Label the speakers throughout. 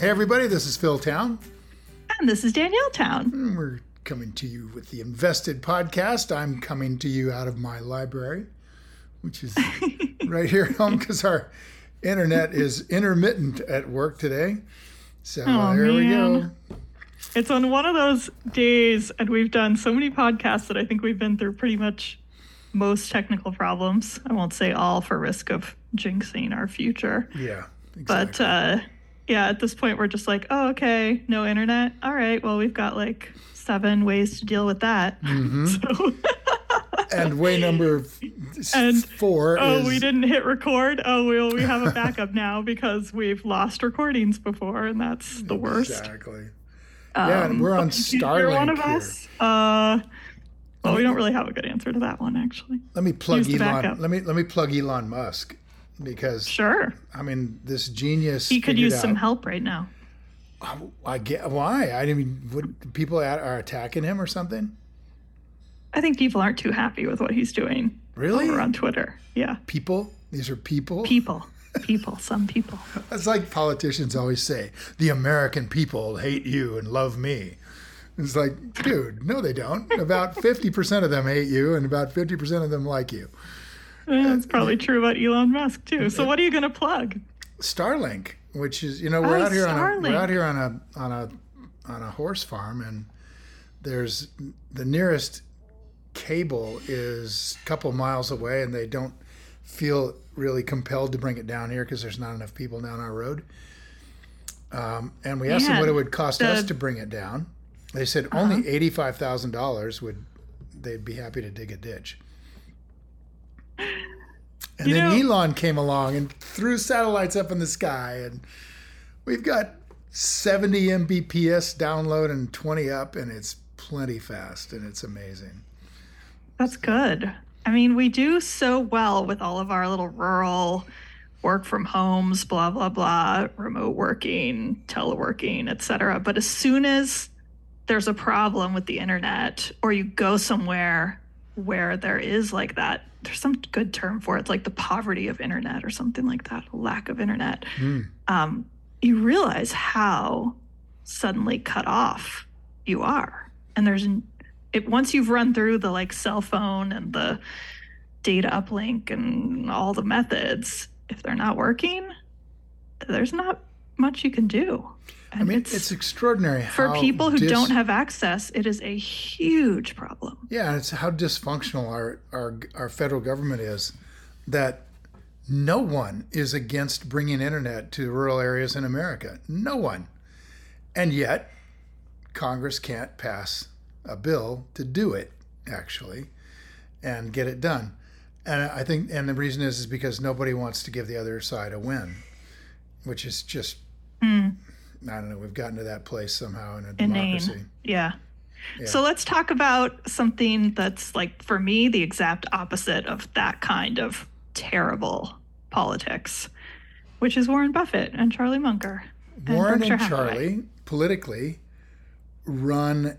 Speaker 1: Hey, everybody, this is Phil Town.
Speaker 2: And this is Danielle Town.
Speaker 1: We're coming to you with the Invested podcast. I'm coming to you out of my library, which is right here at home because our internet is intermittent at work today. So
Speaker 2: Oh,
Speaker 1: there we go.
Speaker 2: It's on one of those days, and we've done so many podcasts that I think we've been through pretty much most technical problems. I won't say all for risk of jinxing our future.
Speaker 1: Yeah, exactly.
Speaker 2: But uh, yeah, at this point, we're just like, oh, okay, no internet. All right, well, we've got like seven ways to deal with that.
Speaker 1: Mm-hmm.
Speaker 2: So,
Speaker 1: and way number f-
Speaker 2: And-
Speaker 1: four
Speaker 2: oh,
Speaker 1: is
Speaker 2: we didn't hit record. Oh, well, we have a backup now because we've lost recordings before, and that's the worst.
Speaker 1: exactly. yeah, and we're on
Speaker 2: you're one
Speaker 1: Starlink
Speaker 2: of
Speaker 1: here.
Speaker 2: us. Uh, well, we don't really have a good answer to that one, actually.
Speaker 1: Let me plug
Speaker 2: Use
Speaker 1: Elon. Let me let me plug Elon Musk because
Speaker 2: Sure.
Speaker 1: I mean this genius.
Speaker 2: He could use some help right now.
Speaker 1: Um, I get why. I mean, would people at, are attacking him or something?
Speaker 2: I think people aren't too happy with what he's doing
Speaker 1: Really?
Speaker 2: over on Twitter. Yeah.
Speaker 1: People? These are people.
Speaker 2: People. People. Some people.
Speaker 1: It's like politicians always say: the American people hate you and love me. It's like, dude, no, they don't. About fifty percent of them hate you, and about fifty percent of them like you.
Speaker 2: That's probably true about Elon Musk, too. So, what are you going to plug?
Speaker 1: Starlink, which is you know we're
Speaker 2: Oh,
Speaker 1: out here on a we're out here on a on a on a horse farm, and there's the nearest cable is a couple miles away, and they don't feel really compelled to bring it down here because there's not enough people down our road. Um, and we asked them what it would cost us to bring it down. They said
Speaker 2: Uh-huh.
Speaker 1: only eighty five thousand dollars would they'd be happy to dig a ditch. And
Speaker 2: You
Speaker 1: then
Speaker 2: know-
Speaker 1: Elon came along and threw satellites up in the sky, and we've got 70 Mbps download and 20 up, and it's plenty fast, and it's amazing.
Speaker 2: That's good. I mean, we do so well with all of our little rural work from homes, blah blah blah, remote working, teleworking, etc. But as soon as there's a problem with the internet or you go somewhere where there is like that, there's some good term for it, it's like the poverty of internet or something like that, lack of internet.
Speaker 1: Hmm.
Speaker 2: Um, you realize how suddenly cut off you are. And there's it once you've run through the like cell phone and the data uplink and all the methods, if they're not working, there's not much you can do.
Speaker 1: I mean, it's, extraordinary
Speaker 2: for people who
Speaker 1: dis-
Speaker 2: don't have access, it is a huge problem.
Speaker 1: Yeah, it's how dysfunctional our, our our federal government is that no one is against bringing internet to rural areas in America. No one. And yet Congress can't pass a bill to do it actually and get it done. And I think and the reason is is because nobody wants to give the other side a win, which is just
Speaker 2: Hmm.
Speaker 1: I don't know, we've gotten to that place somehow in a
Speaker 2: Inane.
Speaker 1: democracy.
Speaker 2: Yeah. So let's talk about something that's like for me the exact opposite of that kind of terrible politics, which is Warren Buffett and Charlie Munger.
Speaker 1: Warren and. Charlie politically run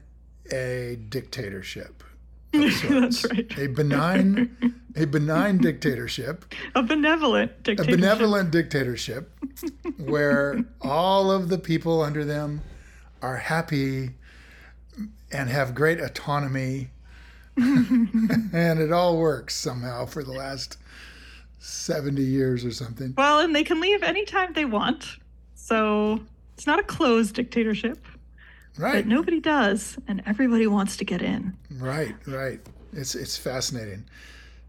Speaker 1: a dictatorship.
Speaker 2: That's right.
Speaker 1: A benign, a benign dictatorship,
Speaker 2: A benevolent dictatorship.
Speaker 1: a benevolent dictatorship, where all of the people under them are happy and have great autonomy, and it all works somehow for the last seventy years or something.
Speaker 2: Well, and they can leave anytime they want. So it's not a closed dictatorship,
Speaker 1: Right.
Speaker 2: but nobody does, and everybody wants to get in.
Speaker 1: Right, right. It's it's fascinating.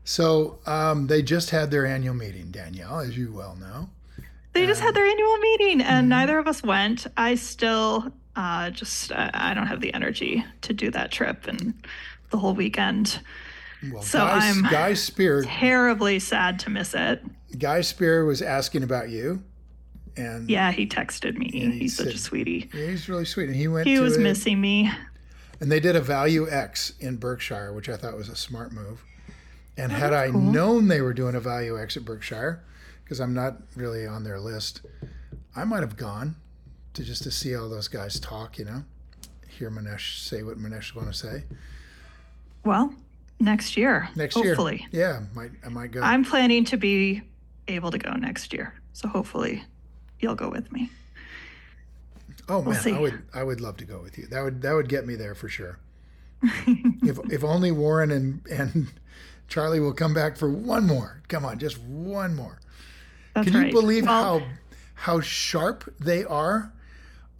Speaker 1: So um, they just had their annual meeting, Danielle, as you well know.
Speaker 2: They just had their annual meeting, and neither of us went. I still Uh, just I, I don't have the energy to do that trip and the whole weekend.
Speaker 1: Well,
Speaker 2: So
Speaker 1: Guy,
Speaker 2: I'm-
Speaker 1: Guy Spier.
Speaker 2: Terribly sad to miss it.
Speaker 1: Guy Spier was asking about you, and
Speaker 2: Yeah, he texted me.
Speaker 1: he
Speaker 2: He's such a sweetie.
Speaker 1: Yeah, he's really sweet. And he went
Speaker 2: He was
Speaker 1: it,
Speaker 2: missing me.
Speaker 1: and they did a Value X in Berkshire, which I thought was a smart move. And
Speaker 2: Oh,
Speaker 1: had I known they were doing a Value X at Berkshire, because I'm not really on their list, I might have gone to just to see all those guys talk. You know, hear Mohnish say what Mohnish want to say
Speaker 2: Well, next year.
Speaker 1: next
Speaker 2: hopefully.
Speaker 1: year. Hopefully. Yeah, might I might go.
Speaker 2: I'm planning to be able to go next year. So hopefully you'll go with me.
Speaker 1: Oh man,
Speaker 2: see.
Speaker 1: I would I would love to go with you. That would that would get me there for sure. if if only Warren and and Charlie will come back for one more. Come on, just one more.
Speaker 2: That's
Speaker 1: Can you
Speaker 2: right.
Speaker 1: believe
Speaker 2: Well,
Speaker 1: how how sharp they are?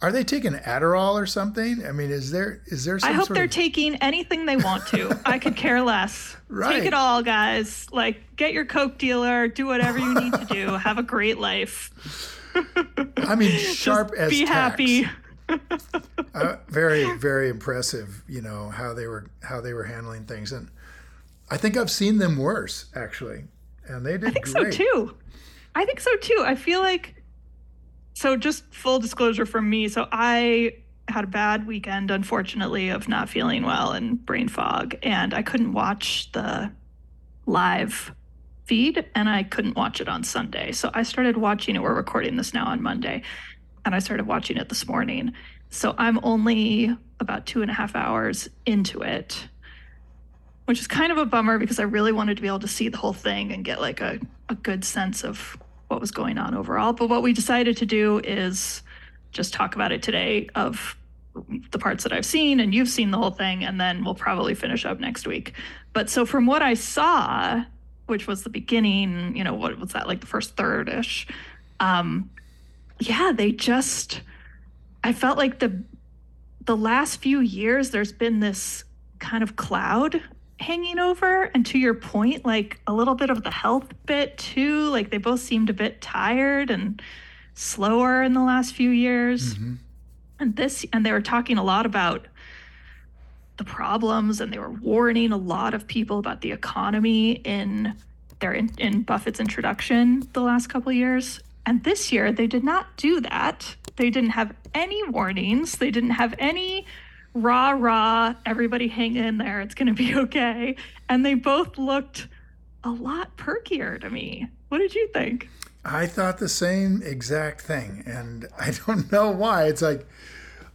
Speaker 1: Are they taking Adderall or something? I mean, is there is there some
Speaker 2: I hope they're
Speaker 1: of
Speaker 2: taking anything they want to. I could care less.
Speaker 1: Right.
Speaker 2: Take it all, guys. Like, get your Coke dealer, do whatever you need to do, have a great life.
Speaker 1: I mean, sharp as
Speaker 2: Be
Speaker 1: tacks.
Speaker 2: happy.
Speaker 1: uh, very very impressive you know how they were how they were handling things and i think i've seen them worse actually and they did
Speaker 2: I think
Speaker 1: great
Speaker 2: so too. I think so too. I feel like so just full disclosure from me. So I had a bad weekend unfortunately of not feeling well and brain fog and I couldn't watch the live feed and I couldn't watch it on Sunday. So I started watching it. We're recording this now on Monday and I started watching it this morning. So I'm only about two and a half hours into it which is kind of a bummer because I really wanted to be able to see the whole thing and get like a, a good sense of what was going on overall. But what we decided to do is just talk about it today of the parts that I've seen and you've seen the whole thing, and then we'll probably finish up next week. But so from what I saw, which was the beginning, you know, what was that like the first third ish? Um, yeah, they just I felt like the the last few years there's been this kind of cloud hanging over and to your point like a little bit of the health bit too like they both seemed a bit tired and slower in the last few years
Speaker 1: Mhm.
Speaker 2: and this and they were talking a lot about the problems and they were warning a lot of people about the economy in their in, in buffett's introduction the last couple years. And this year they did not do that. They didn't have any warnings. They didn't have any rah rah everybody hang in there it's going to be okay. And they both looked a lot perkier to me. What did you think?
Speaker 1: I thought the same exact thing, and I don't know why. It's like,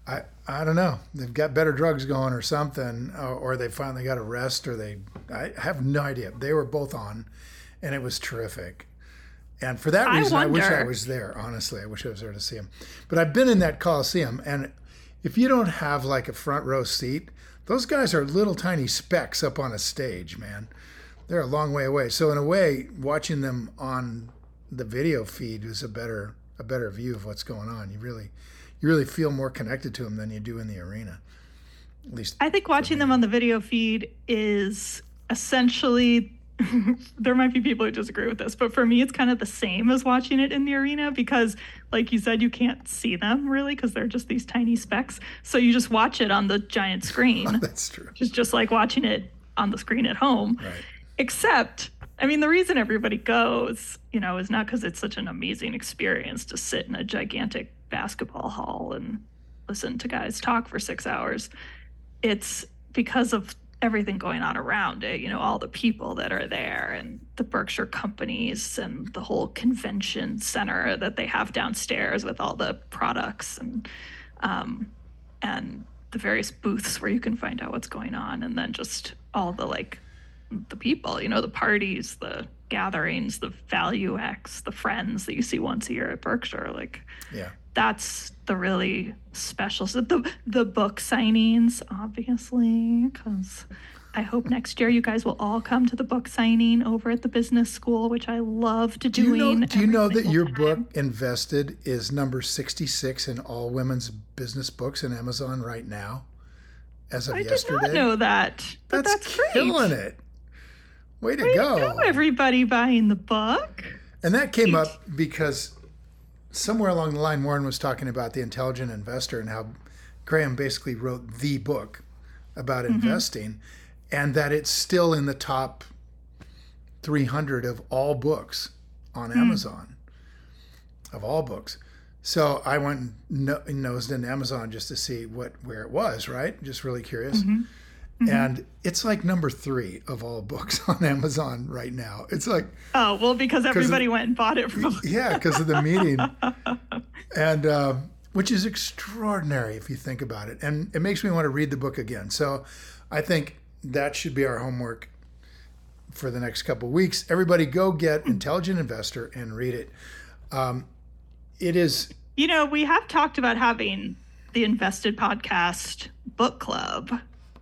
Speaker 1: I I don't know. They've got better drugs going or something, or, or they finally got a rest, or they. I have no idea. They were both on, and it was terrific. And for that reason, I, wish I was there. Honestly, I wish I was there to see him. But I've been in that Coliseum, and if you don't have like a front row seat, those guys are little tiny specks up on a stage, man. They're a long way away. So in a way, watching them on the video feed is a better a better view of what's going on. You really you really feel more connected to them than you do in the arena. At least
Speaker 2: I think watching them on the video feed is essentially there might be people who disagree with this, but for me it's kind of the same as watching it in the arena because like you said you can't see them really because they're just these tiny specks. So you just watch it on the giant screen.
Speaker 1: that's true.
Speaker 2: It's just like watching it on the screen at home.
Speaker 1: Right.
Speaker 2: Except, I mean, the reason everybody goes, you know, is not because it's such an amazing experience to sit in a gigantic basketball hall and listen to guys talk for six hours. It's because of everything going on around it, you know, all the people that are there and the Berkshire companies and the whole convention center that they have downstairs with all the products and, um, and the various booths where you can find out what's going on and then just all the like the people, you know, the parties, the gatherings, the value X, the friends that you see once a year at Berkshire. Like
Speaker 1: Yeah.
Speaker 2: that's the really special. So the the book signings, obviously, because I hope next year you guys will all come to the book signing over at the business school, which I love to
Speaker 1: Do you
Speaker 2: doing.
Speaker 1: know do you know that your
Speaker 2: time.
Speaker 1: book Invested is number 66 in all women's business books in Amazon right now? As of yesterday
Speaker 2: I did not know that, but
Speaker 1: that's,
Speaker 2: that's, great.
Speaker 1: killing it. Way to
Speaker 2: Way to
Speaker 1: go.
Speaker 2: go, everybody buying the book.
Speaker 1: And that came up because somewhere along the line, Warren was talking about the intelligent investor and how Graham basically wrote the book about mm-hmm. investing and that it's still in the top 300 of all books on hmm. Amazon, of all books. So I went and nosed in Amazon just to see what where it was, right? Just really curious. Mm-hmm. And it's like number three of all books on Amazon right now. It's like,
Speaker 2: Oh, well, because everybody went and bought it from.
Speaker 1: yeah, because of the meeting, and uh, which is extraordinary if you think about it, and it makes me want to read the book again. So, I think that should be our homework for the next couple of weeks. Everybody, go get Intelligent Investor and read it. Um, it is
Speaker 2: You know, we have talked about having the Invested Podcast book club,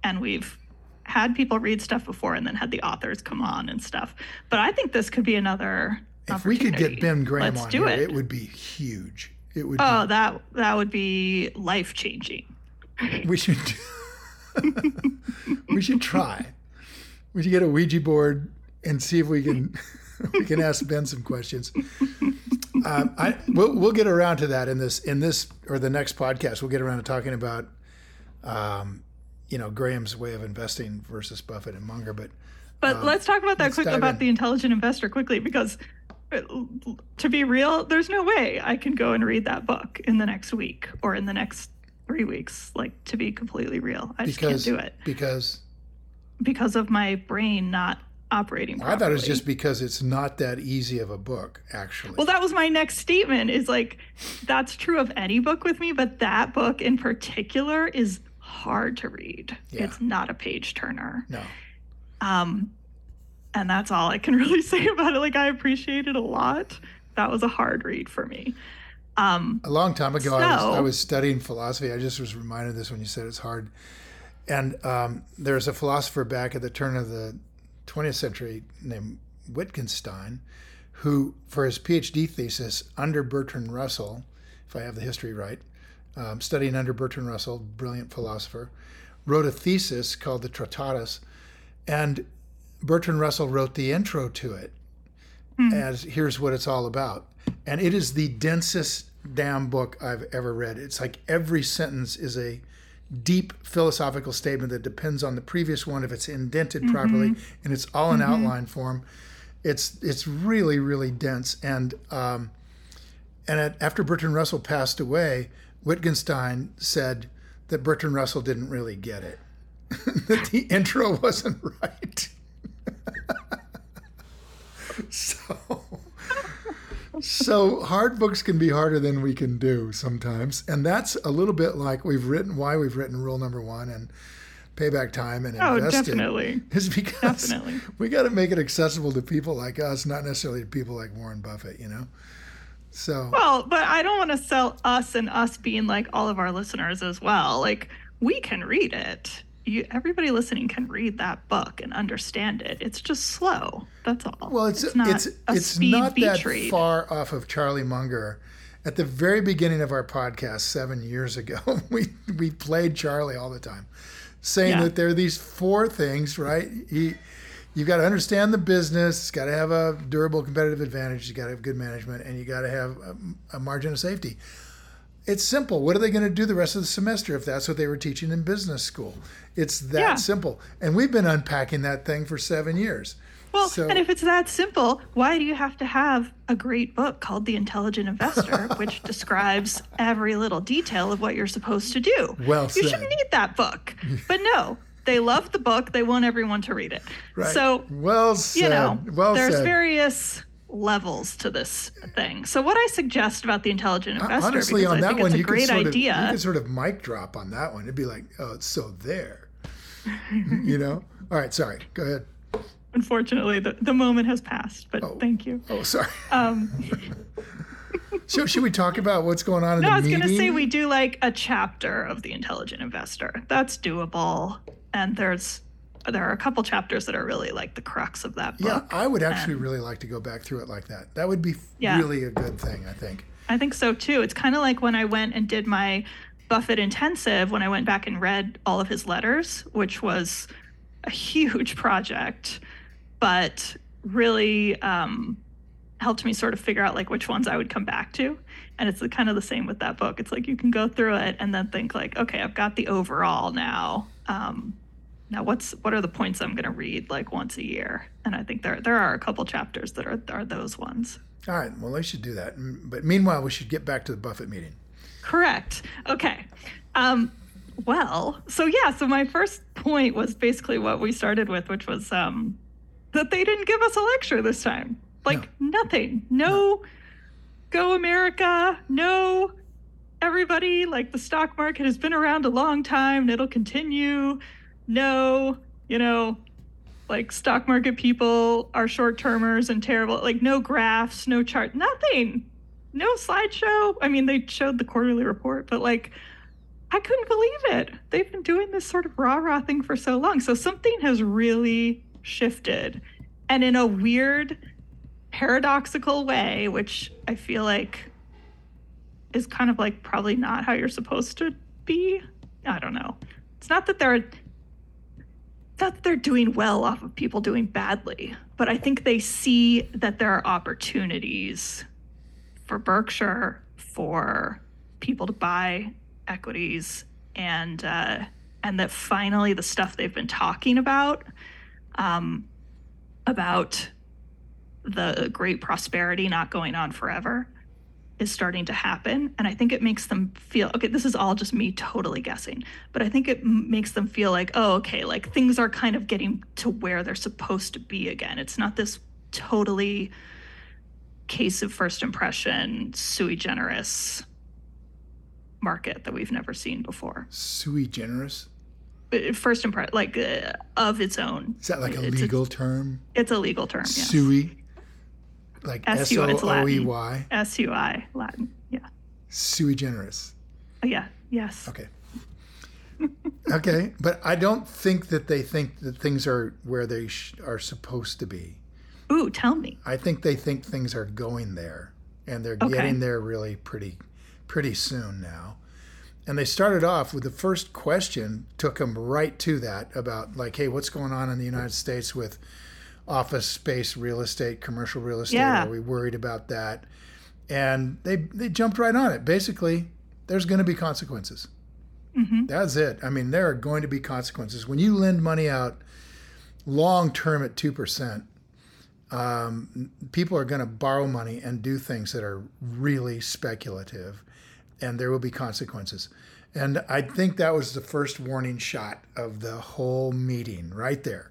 Speaker 2: and we've had people read stuff before and then had the authors come on and stuff. But I think this could be another.
Speaker 1: if we could get. Ben Graham
Speaker 2: Let's
Speaker 1: on
Speaker 2: do
Speaker 1: here,
Speaker 2: it.
Speaker 1: it would be huge. It would.
Speaker 2: Oh, that that would be life changing.
Speaker 1: We should. we should try. We should get a Ouija board and see if we can we can ask Ben some questions. Um, I we'll, we'll get around to that in this in this or the next podcast. We'll get around to talking about, um, you know, Graham's way of investing versus Buffett and Munger. But
Speaker 2: But let's talk about that quick about
Speaker 1: in.
Speaker 2: the intelligent investor quickly because uh, to be real, there's no way I can go and read that book in the next week or in the next three weeks. Like to be completely real, I just can't do it
Speaker 1: because
Speaker 2: because of my brain not operating. Properly.
Speaker 1: I thought it was just because it's not that easy of a book, actually.
Speaker 2: Well, that was my next statement. Is like that's true of any book with me, but that book in particular is hard to read.
Speaker 1: Yeah.
Speaker 2: It's not a page turner.
Speaker 1: no,
Speaker 2: Um, and that's all I can really say about it. Like I appreciate it a lot. That was a hard read for me. Um,
Speaker 1: a long time ago, I, was, I was studying philosophy. I just was reminded of this when you said it's hard. And um, there's a philosopher back at the turn of the 20th century named Wittgenstein, who, for his PhD thesis under Bertrand Russell, if I have the history right, um, studying under Bertrand Russell, brilliant philosopher, wrote a thesis called the Tractatus, and Bertrand Russell wrote the intro to it as here's what it's all about. And it is the densest damn book I've ever read. It's like every sentence is a deep philosophical statement that depends on the previous one if it's indented properly and it's all in outline form. It's it's really really dense and um, and at, after Bertrand Russell passed away, Wittgenstein said that Bertrand Russell didn't really get it. that the intro wasn't right. so so hard books can be harder than we can do sometimes and that's a little bit like we've written why we've written rule number one and payback time and
Speaker 2: oh,
Speaker 1: investing
Speaker 2: definitely.
Speaker 1: is because
Speaker 2: Definitely.
Speaker 1: we got to make it accessible to people like us not necessarily to people like warren buffett you know so
Speaker 2: Well, but I don't want to sell us and us being like all of our listeners as well. Like we can read it. You, everybody listening can read that book and understand it. It's just slow. That's all.
Speaker 1: Well, it's
Speaker 2: not
Speaker 1: it's
Speaker 2: a
Speaker 1: it's
Speaker 2: speed
Speaker 1: not that
Speaker 2: read.
Speaker 1: far off of Charlie Munger. At the very beginning of our podcast seven years ago, we we played Charlie all the time, saying
Speaker 2: Yeah.
Speaker 1: that there are these four things, right? He, you've got to understand the business. It's got to have a durable competitive advantage. You got to have good management, and you got to have a, a margin of safety. It's simple. What are they going to do the rest of the semester if that's what they were teaching in business school? It's that
Speaker 2: Yeah.
Speaker 1: simple. And we've been unpacking that thing for seven years.
Speaker 2: Well,
Speaker 1: So-
Speaker 2: and if it's that simple, why do you have to have a great book called The Intelligent Investor, which describes every little detail of what you're supposed to do?
Speaker 1: Well
Speaker 2: you
Speaker 1: said.
Speaker 2: shouldn't need that book. But no, they love the book. They want everyone to read it.
Speaker 1: Right.
Speaker 2: So
Speaker 1: well said.
Speaker 2: you know,
Speaker 1: well
Speaker 2: there's
Speaker 1: said.
Speaker 2: various levels to this thing. So what I suggest about the intelligent investor,
Speaker 1: Honestly, on
Speaker 2: I
Speaker 1: that one, you could
Speaker 2: great
Speaker 1: sort of you could sort of mic drop on that one. It'd be like, oh, it's so there. you know. All right. Sorry. Go ahead.
Speaker 2: Unfortunately, the, the moment has passed, but thank you.
Speaker 1: Oh, sorry.
Speaker 2: Um,
Speaker 1: So should we talk about what's going on in
Speaker 2: no,
Speaker 1: the
Speaker 2: I was going to say we do like a chapter of the intelligent investor. That's doable, and there's there are a couple chapters that are really like the crux of that
Speaker 1: yeah. I would actually really like to go back through it like that. That would be
Speaker 2: Yeah.
Speaker 1: really a good thing. I think.
Speaker 2: I think so too. It's kind of like when I went and did my Buffett intensive when I went back and read all of his letters, which was a huge project, but really um, helped me sort of figure out like which ones I would come back to. And it's the, kind of the same with that book. It's like you can go through it and then think like, okay, I've got the overall now. Um, now what's what are the points I'm going to read like once a year? And I think there there are a couple chapters that are are those ones.
Speaker 1: All right, well they should do that. But meanwhile, we should get back to the Buffett meeting.
Speaker 2: Correct. Okay. Um, well, so yeah, so my first point was basically what we started with, which was um, that they didn't give us a lecture this time. Like no. nothing. No, no, go America. No, everybody. Like the stock market has been around a long time and it'll continue. No, you know, like stock market people are short termers and terrible. Like no graphs, no chart, nothing. No slideshow. I mean, they showed the quarterly report, but like I couldn't believe it. They've been doing this sort of rah rah thing for so long. So something has really shifted. And in a weird, paradoxical way, which I feel like is kind of like probably not how you're supposed to be. I don't know. It's not that they're that they're doing well off of people doing badly, but I think they see that there are opportunities for Berkshire for people to buy equities and uh, and that finally the stuff they've been talking about um, about the great prosperity not going on forever is starting to happen and i think it makes them feel okay this is all just me totally guessing but i think it m- makes them feel like oh okay like things are kind of getting to where they're supposed to be again it's not this totally case of first impression sui generis market that we've never seen before.
Speaker 1: Sui generis?
Speaker 2: Uh, first impression, like uh, of its own.
Speaker 1: Is that like a it's legal a, term?
Speaker 2: It's a legal term. Yes.
Speaker 1: Sui, like S O O E Y.
Speaker 2: S U I Latin. Yeah.
Speaker 1: Sui generis.
Speaker 2: Oh, yeah. Yes.
Speaker 1: Okay. okay, but I don't think that they think that things are where they sh- are supposed to be.
Speaker 2: Ooh, tell me.
Speaker 1: I think they think things are going there, and they're okay. getting there really pretty pretty soon now. And they started off with the first question, took them right to that about, like, hey, what's going on in the United States with office space, real estate, commercial real estate? Yeah. Are we worried about that? And they, they jumped right on it. Basically, there's going to be consequences. Mm-hmm. That's it. I mean, there are going to be consequences. When you lend money out long term at 2%, um, people are going to borrow money and do things that are really speculative and there will be consequences. And I think that was the first warning shot of the whole meeting right there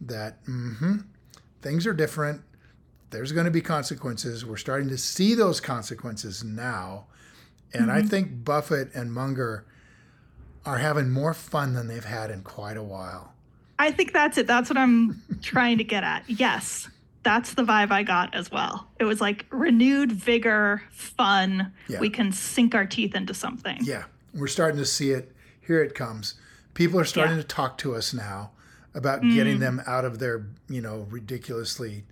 Speaker 1: that mm-hmm, things are different. There's going to be consequences. We're starting to see those consequences now. And mm-hmm. I think Buffett and Munger are having more fun than they've had in quite a while.
Speaker 2: I think that's it. That's what I'm trying to get at. Yes that's the vibe I got as well. It was like renewed vigor, fun. Yeah. We can sink our teeth into something.
Speaker 1: Yeah. We're starting to see it. Here it comes. People are starting yeah. to talk to us now about mm. getting them out of their, you know, ridiculously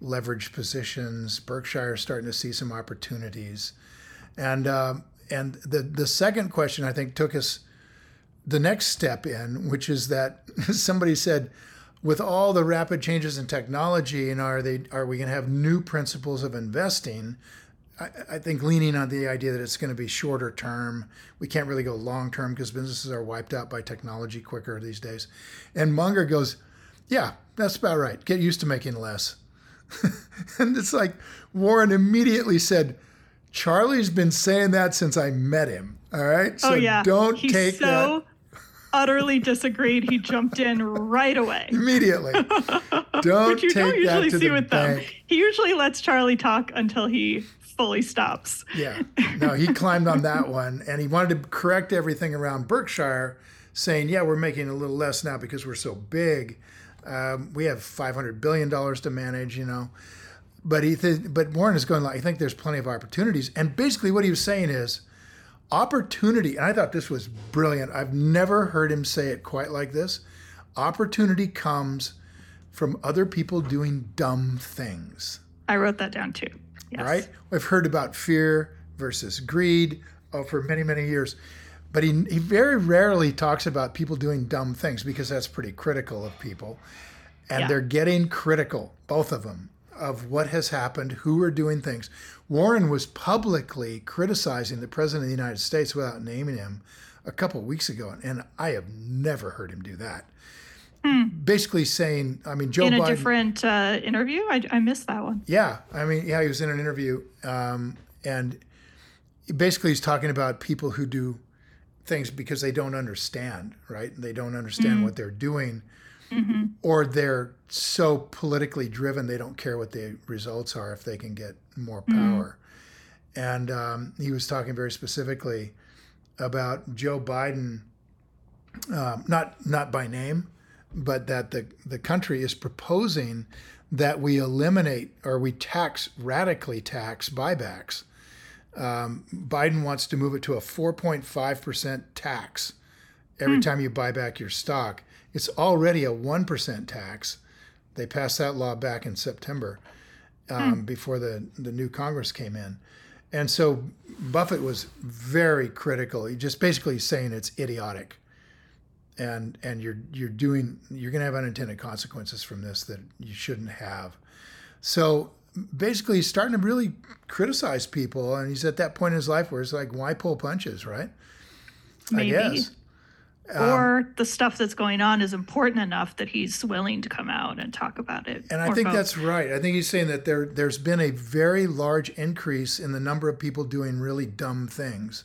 Speaker 1: leveraged positions. Berkshire is starting to see some opportunities. And um, and the the second question I think took us the next step in, which is that somebody said, with all the rapid changes in technology, and are they are we going to have new principles of investing? I, I, think leaning on the idea that it's going to be shorter term. We can't really go long term because businesses are wiped out by technology quicker these days. And Munger goes, "Yeah, that's about right. Get used to making less." and it's like Warren immediately said, "Charlie's been saying that since I met him." All right,
Speaker 2: oh, so oh, yeah.
Speaker 1: don't
Speaker 2: He's
Speaker 1: take
Speaker 2: so-
Speaker 1: that
Speaker 2: utterly disagreed. He jumped in right away.
Speaker 1: Immediately. Don't Which you take don't usually see the with bank. them.
Speaker 2: He usually lets Charlie talk until he fully stops.
Speaker 1: Yeah. No, he climbed on that one and he wanted to correct everything around Berkshire, saying, yeah, we're making a little less now because we're so big. Um, we have $500 billion to manage, you know. But he th- but Warren is going like, I think there's plenty of opportunities. And basically what he was saying is, opportunity, and I thought this was brilliant. I've never heard him say it quite like this. Opportunity comes from other people doing dumb things.
Speaker 2: I wrote that down too. Yes.
Speaker 1: Right? We've heard about fear versus greed oh, for many, many years. But he, he very rarely talks about people doing dumb things because that's pretty critical of people. And yeah. they're getting critical, both of them. of what has happened, who are doing things. Warren was publicly criticizing the president of the United States without naming him a couple of weeks ago, and I have never heard him do that. Hmm. Basically saying, I mean, Joe
Speaker 2: in a
Speaker 1: Biden,
Speaker 2: different uh, interview. I, I missed that one.
Speaker 1: Yeah, I mean, yeah, he was in an interview, um, and basically he's talking about people who do things because they don't understand, right? They don't understand mm-hmm. what they're doing, mm-hmm. or they're so politically driven they don't care what the results are if they can get more mm-hmm. power. Mm-hmm. And um, he was talking very specifically about Joe Biden, um, not not by name, but that the the country is proposing that we eliminate or we tax radically tax buybacks um, Biden wants to move it to a 4.5% tax every mm. time you buy back your stock. It's already a 1% tax. They passed that law back in September um, mm. before the, the new Congress came in. And so Buffett was very critical. He just basically saying it's idiotic. And and you're you're doing you're going to have unintended consequences from this that you shouldn't have. So basically he's starting to really criticize people, and he's at that point in his life where it's like, why pull punches, right?
Speaker 2: Maybe. I guess. Or um, the stuff that's going on is important enough that he's willing to come out and talk about it.
Speaker 1: And I think both. that's right. I think he's saying that there there's been a very large increase in the number of people doing really dumb things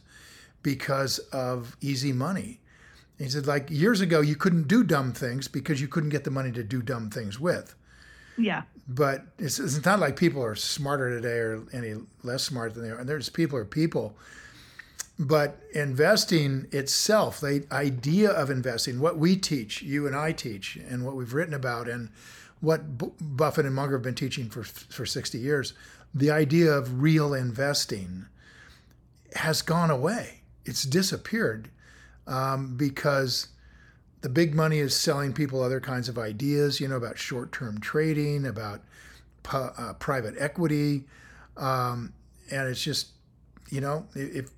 Speaker 1: because of easy money. He said, like years ago, you couldn't do dumb things because you couldn't get the money to do dumb things with.
Speaker 2: Yeah.
Speaker 1: But it's, it's not like people are smarter today or any less smart than they are. And there's people are people. But investing itself, the idea of investing, what we teach, you and I teach, and what we've written about, and what B- Buffett and Munger have been teaching for for 60 years, the idea of real investing has gone away. It's disappeared um, because the big money is selling people other kinds of ideas, you know, about short term trading, about pu- uh, private equity. Um, and it's just, you know, if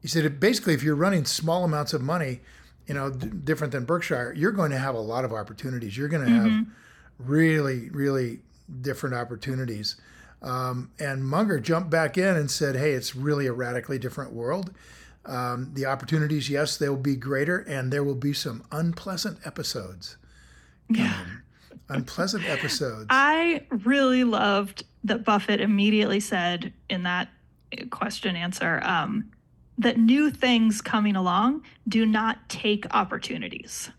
Speaker 1: he said basically, if you're running small amounts of money, you know, d- different than Berkshire, you're going to have a lot of opportunities. You're going to mm-hmm. have really, really different opportunities. Um, and Munger jumped back in and said, hey, it's really a radically different world. Um, the opportunities, yes, they will be greater, and there will be some unpleasant episodes.
Speaker 2: Yeah.
Speaker 1: unpleasant episodes.
Speaker 2: I really loved that Buffett immediately said in that question answer um, that new things coming along do not take opportunities.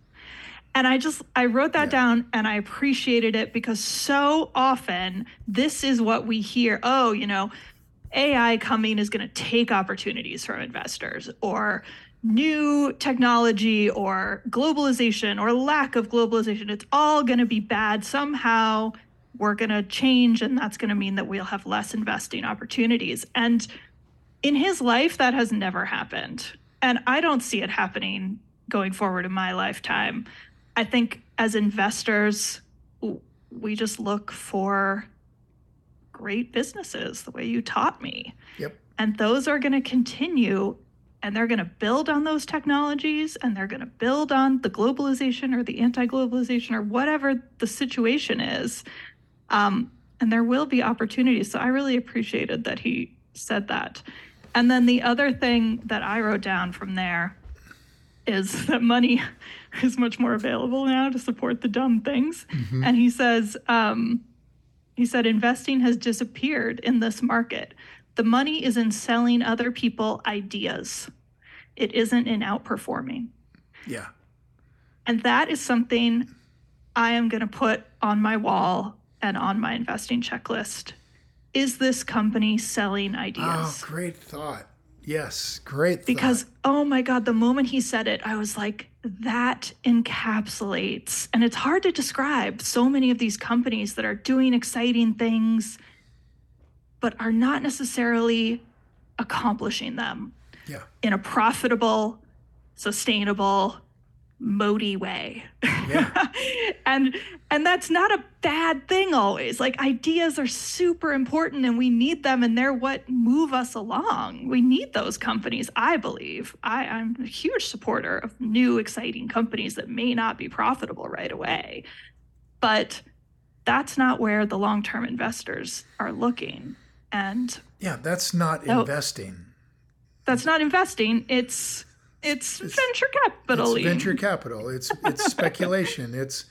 Speaker 2: And I just I wrote that yeah. down and I appreciated it because so often this is what we hear. Oh, you know, AI coming is going to take opportunities from investors or new technology or globalization or lack of globalization. It's all going to be bad. Somehow we're going to change, and that's going to mean that we'll have less investing opportunities. And in his life, that has never happened. And I don't see it happening going forward in my lifetime. I think as investors, we just look for great businesses the way you taught me.
Speaker 1: Yep.
Speaker 2: And those are going to continue and they're going to build on those technologies and they're going to build on the globalization or the anti-globalization or whatever the situation is. Um, and there will be opportunities. So I really appreciated that he said that. And then the other thing that I wrote down from there is that money is much more available now to support the dumb things. Mm-hmm. And he says, um, he said investing has disappeared in this market. The money is in selling other people ideas. It isn't in outperforming.
Speaker 1: Yeah.
Speaker 2: And that is something I am going to put on my wall and on my investing checklist. Is this company selling ideas?
Speaker 1: Oh, great thought. Yes, great.
Speaker 2: Because,
Speaker 1: thought.
Speaker 2: oh my God, the moment he said it, I was like, that encapsulates, and it's hard to describe so many of these companies that are doing exciting things, but are not necessarily accomplishing them
Speaker 1: yeah.
Speaker 2: in a profitable, sustainable, modi way. Yeah. and and that's not a bad thing always. Like ideas are super important and we need them and they're what move us along. We need those companies, I believe. I, I'm a huge supporter of new exciting companies that may not be profitable right away. But that's not where the long-term investors are looking. And
Speaker 1: yeah, that's not
Speaker 2: No.
Speaker 1: investing.
Speaker 2: that's not investing, it's it's, venture capital.
Speaker 1: It's venture capital. It's it's speculation. It's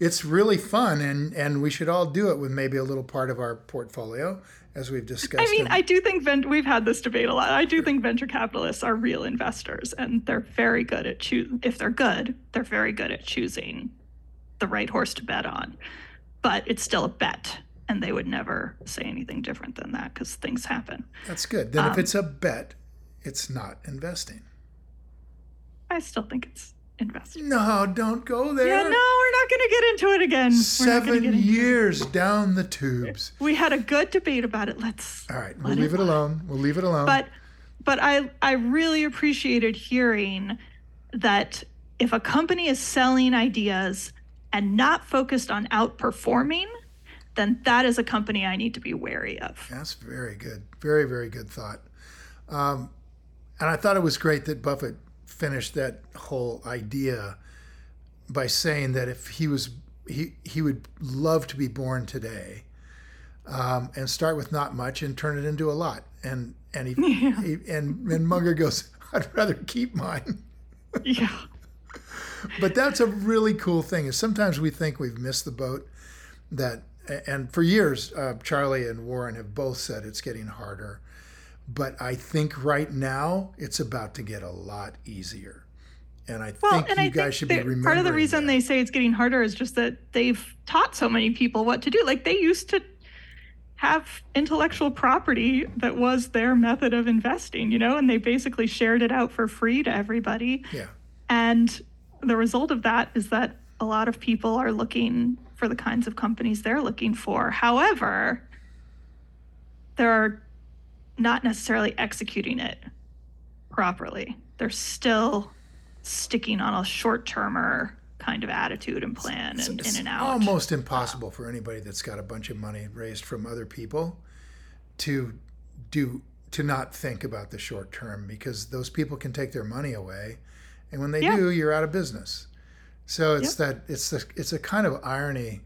Speaker 1: it's really fun, and and we should all do it with maybe a little part of our portfolio, as we've discussed.
Speaker 2: I mean, I do think we've had this debate a lot. I do think venture capitalists are real investors, and they're very good at choosing. If they're good, they're very good at choosing the right horse to bet on. But it's still a bet, and they would never say anything different than that because things happen.
Speaker 1: that's good. Then if
Speaker 2: um,
Speaker 1: it's a bet, it's not investing.
Speaker 2: I still think it's investing.
Speaker 1: No, don't go there.
Speaker 2: Yeah, no, we're not going to get into it again. We're not gonna
Speaker 1: Seven
Speaker 2: into it.
Speaker 1: years down the tubes.
Speaker 2: We had a good debate about it. Let's
Speaker 1: All right, we'll leave
Speaker 2: it
Speaker 1: it alone. We'll leave it alone.
Speaker 2: but but I I really appreciated hearing that if a company is selling ideas and not focused on outperforming, then that is a company I need to be wary of.
Speaker 1: That's very good. Very, very good thought. Um, and I thought it was great that Buffett finished that whole idea by saying that if he was, he, he would love to be born today um, and start with not much and turn it into a lot. And, and he, he and, and Munger goes, I'd rather keep mine.
Speaker 2: Yeah.
Speaker 1: but that's a really cool thing is sometimes we think we've missed the boat that and for years uh, charlie and warren have both said it's getting harder but i think right now it's about to get a lot easier and i
Speaker 2: Well,
Speaker 1: think
Speaker 2: and
Speaker 1: you
Speaker 2: I
Speaker 1: guys should be remembering
Speaker 2: part of the reason
Speaker 1: that.
Speaker 2: they say it's getting harder is just that they've taught so many people what to do. Like they used to have intellectual property that was their method of investing, you know, and they basically shared it out for free to everybody.
Speaker 1: yeah
Speaker 2: And the result of that is that a lot of people are looking for the kinds of companies they're looking for. However, they're not necessarily executing it properly. They're still sticking on a short termer kind of attitude and plan and
Speaker 1: it's
Speaker 2: in and out.
Speaker 1: almost impossible for anybody that's got a bunch of money raised from other people to do to not think about the short term because those people can take their money away and when they
Speaker 2: Yeah.
Speaker 1: do you're out of business so it's that it's the, it's a kind of irony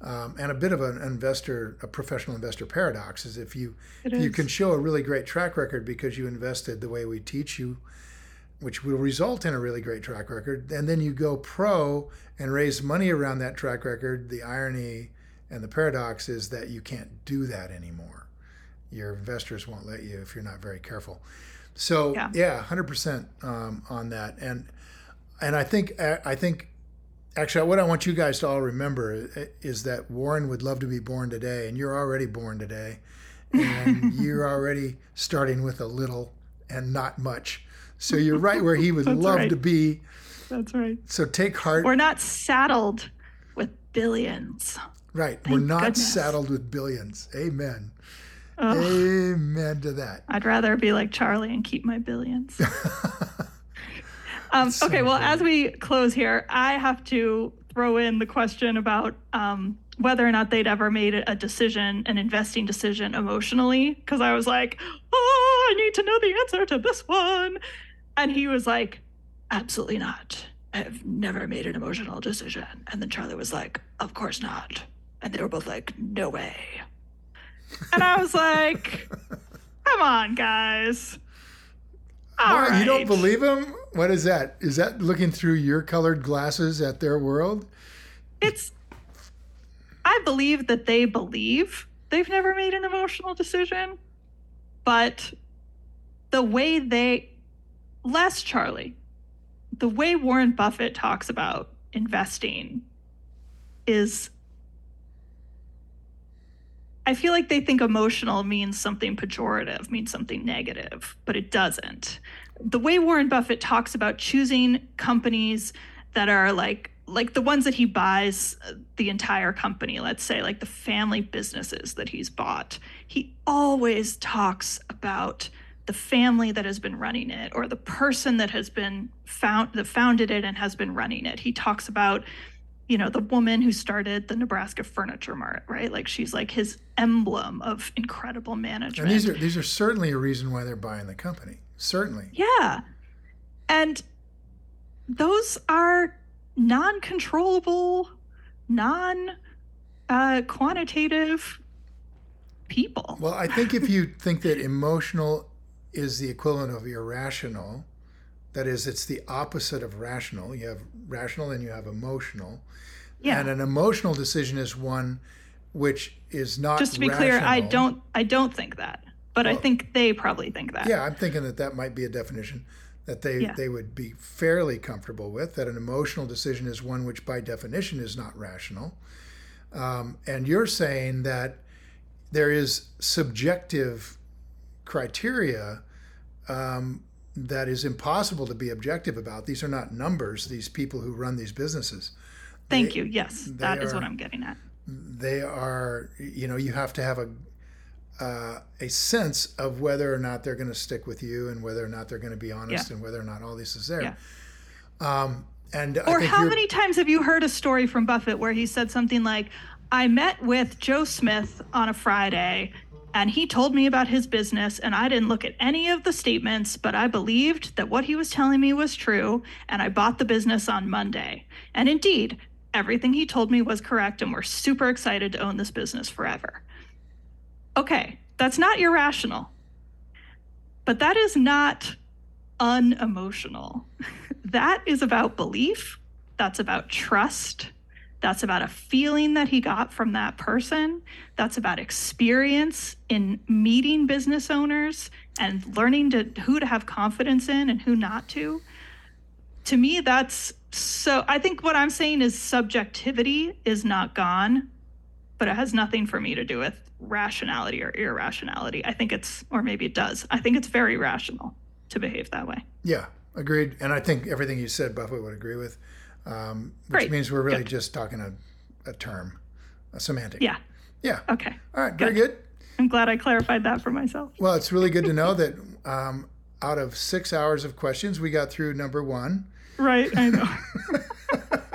Speaker 1: um, and a bit of an investor a professional investor paradox is if you
Speaker 2: It
Speaker 1: you
Speaker 2: is.
Speaker 1: can show a really great track record because you invested the way we teach you which will result in a really great track record. And then you go pro and raise money around that track record. The irony and the paradox is that you can't do that anymore. Your investors won't let you if you're not very careful. So
Speaker 2: Yeah.
Speaker 1: yeah, hundred percent um, on that. And and I think I think actually what I want you guys to all remember is that Warren would love to be born today, and you're already born today, and you're already starting with a little and not much. So you're right where he would love
Speaker 2: right.
Speaker 1: to be.
Speaker 2: That's right.
Speaker 1: So take heart.
Speaker 2: We're not saddled with billions.
Speaker 1: right. We're not
Speaker 2: goodness.
Speaker 1: saddled with billions. Amen.
Speaker 2: Ugh.
Speaker 1: Amen to that.
Speaker 2: I'd rather be like Charlie and keep my billions. um, okay, well, as we close here, I have to throw in the question about um, whether or not they'd ever made a decision, an investing decision emotionally, because I was like, oh, I need to know the answer to this one. And he was like, absolutely not. I've never made an emotional decision. And then Charlie was like, of course not. And they were both like, no way. And I was like, come on, guys. All
Speaker 1: What, You don't believe him? What is that? Is that looking through your colored glasses at their world?
Speaker 2: It's, I believe that they believe they've never made an emotional decision, but the way they, less Charlie, the way Warren Buffett talks about investing is I feel like they think emotional means something pejorative, means something negative, but it doesn't. The way Warren Buffett talks about choosing companies that are like like the ones that he buys uh, the entire company, let's say like the family businesses that he's bought. He always talks about the family that has been running it or the person that has been found that founded it and has been running it. He talks about you know the woman who started the Nebraska Furniture Mart, right? Like she's like his emblem of incredible management.
Speaker 1: And these are these are certainly a reason why they're buying the company. Certainly.
Speaker 2: Yeah. And those are non controllable, non uh, quantitative people.
Speaker 1: Well, I think if you think that emotional is the equivalent of irrational, that is, it's the opposite of rational. You have rational and you have emotional.
Speaker 2: yeah.
Speaker 1: And an emotional decision is one which is not
Speaker 2: Just to be clear, I don't I don't think that, but I think they probably think that.
Speaker 1: Yeah, I'm thinking that that might be a definition that they
Speaker 2: Yeah.
Speaker 1: they would be fairly comfortable with. That an emotional decision is one which, by definition, is not rational. Um, and you're saying that there is subjective criteria um, that is impossible to be objective about. These are not numbers. These people who run these businesses,
Speaker 2: Thank
Speaker 1: They-
Speaker 2: you. Yes, that is what I'm getting at.
Speaker 1: they are. You know, you have to have a uh, a sense of whether or not they're going to stick with you and whether or not they're going to be honest
Speaker 2: Yeah.
Speaker 1: and whether or not all this is there.
Speaker 2: Yeah.
Speaker 1: Um, and I
Speaker 2: Or how
Speaker 1: you're-
Speaker 2: many times have you heard a story from Buffett where he said something like, I met with Joe Smith on a Friday and he told me about his business and I didn't look at any of the statements, but I believed that what he was telling me was true and I bought the business on Monday. And indeed, everything he told me was correct and we're super excited to own this business forever. Okay, that's not irrational. But that is not unemotional. that is about belief. That's about trust. That's about a feeling that he got from that person. That's about experience in meeting business owners and learning to who to have confidence in and who not to. To me, that's so. I think what I'm saying is subjectivity is not gone, but it has nothing for me to do with rationality or irrationality. I think it's, or maybe it does. I think it's very rational to behave that way.
Speaker 1: Yeah, agreed. And I think everything you said, Buffett would agree with, um, which
Speaker 2: Great.
Speaker 1: means we're really
Speaker 2: Good.
Speaker 1: just talking a, a term, a semantic.
Speaker 2: Yeah.
Speaker 1: Yeah.
Speaker 2: Okay.
Speaker 1: All right. Very good.
Speaker 2: I'm glad I clarified that for myself.
Speaker 1: Well, it's really good to know that um, out of six hours of questions, we got through number one.
Speaker 2: Right. I know.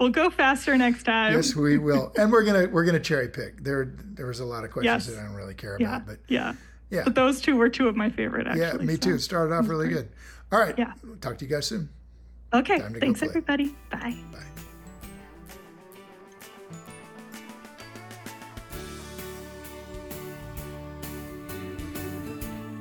Speaker 2: we'll go faster next time.
Speaker 1: Yes, we will, and we're gonna we're gonna cherry pick. There there was a lot of questions
Speaker 2: Yes.
Speaker 1: that I don't really care
Speaker 2: Yeah.
Speaker 1: about, but
Speaker 2: yeah.
Speaker 1: yeah,
Speaker 2: But those two were two of my favorite, actually.
Speaker 1: yeah, me
Speaker 2: so-
Speaker 1: too. It started off really good. All right.
Speaker 2: Yeah.
Speaker 1: Talk to you guys soon.
Speaker 2: Okay.
Speaker 1: Time to go
Speaker 2: Thanks, everybody. Bye.
Speaker 1: Bye.